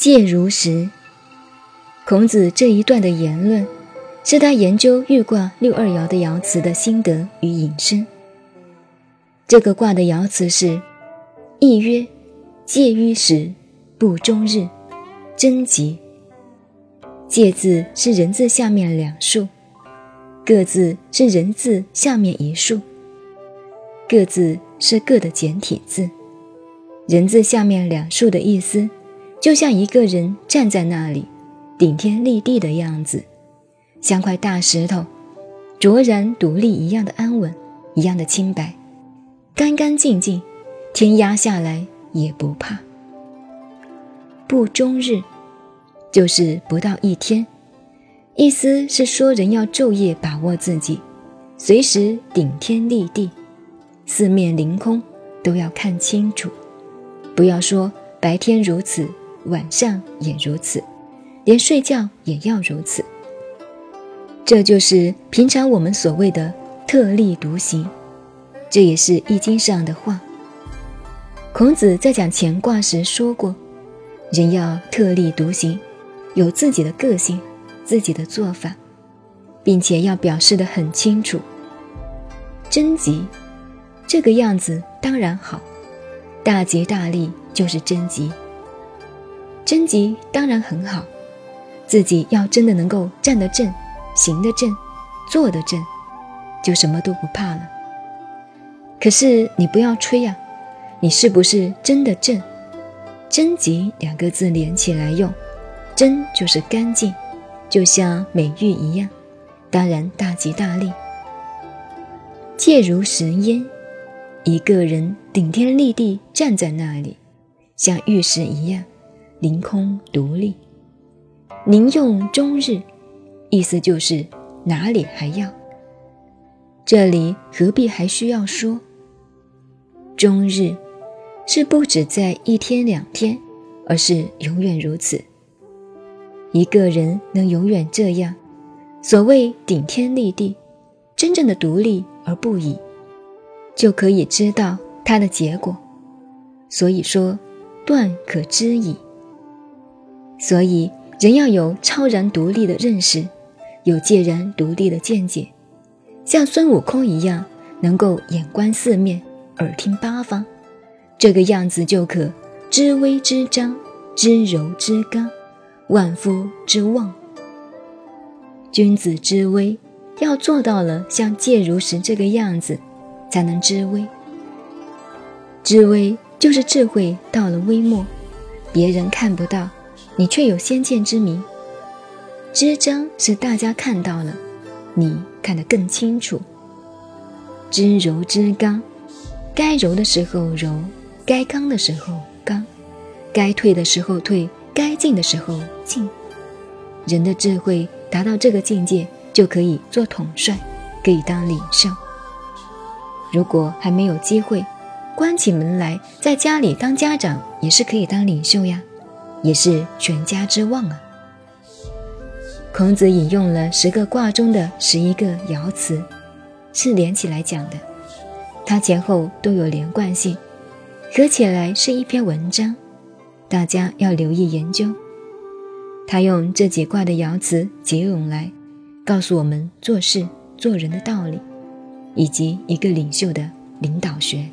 戒如石。孔子这一段的言论，是他研究玉卦六二爻的爻辞的心得与引申。这个卦的爻辞是：“义曰，戒于时，不终日，贞吉。”戒字是人字下面两竖，各字是人字下面一竖，各字是各的简体字。人字下面两竖的意思。就像一个人站在那里，顶天立地的样子，像块大石头，卓然独立一样的安稳，一样的清白，干干净净，天压下来也不怕。不终日，就是不到一天，意思是说人要昼夜把握自己，随时顶天立地，四面凌空都要看清楚，不要说白天如此。晚上也如此，连睡觉也要如此。这就是平常我们所谓的特立独行，这也是易经上的话。孔子在讲乾卦时说过，人要特立独行，有自己的个性、自己的做法，并且要表示的很清楚。贞吉，这个样子当然好，大吉大利就是贞吉。贞吉当然很好，自己要真的能够站得正、行得正、坐得正，就什么都不怕了。可是你不要吹呀，你是不是真的正？贞吉两个字连起来用，贞就是干净，就像美玉一样，当然大吉大利。戒如神焉，一个人顶天立地站在那里，像玉石一样。凌空独立，宁用终日，意思就是哪里还要？这里何必还需要说？终日是不止在一天两天，而是永远如此。一个人能永远这样，所谓顶天立地，真正的独立而不倚，就可以知道它的结果。所以说，断可知矣。所以，人要有超然独立的认识，有介然独立的见解，像孙悟空一样，能够眼观四面，耳听八方，这个样子就可知微知张，知柔知刚，万夫之望。君子之微，要做到了像介如石这个样子，才能知微。知微就是智慧到了微末，别人看不到。你却有先见之明，知章是大家看到了，你看得更清楚。知柔知刚，该柔的时候柔，该刚的时候刚，该退的时候退，该进的时候进。人的智慧达到这个境界，就可以做统帅，可以当领袖。如果还没有机会，关起门来在家里当家长，也是可以当领袖呀。也是全家之望啊！孔子引用了十个卦中的十一个爻辞，是连起来讲的，它前后都有连贯性，合起来是一篇文章，大家要留意研究。他用这几卦的爻辞结拢来，告诉我们做事做人的道理，以及一个领袖的领导学。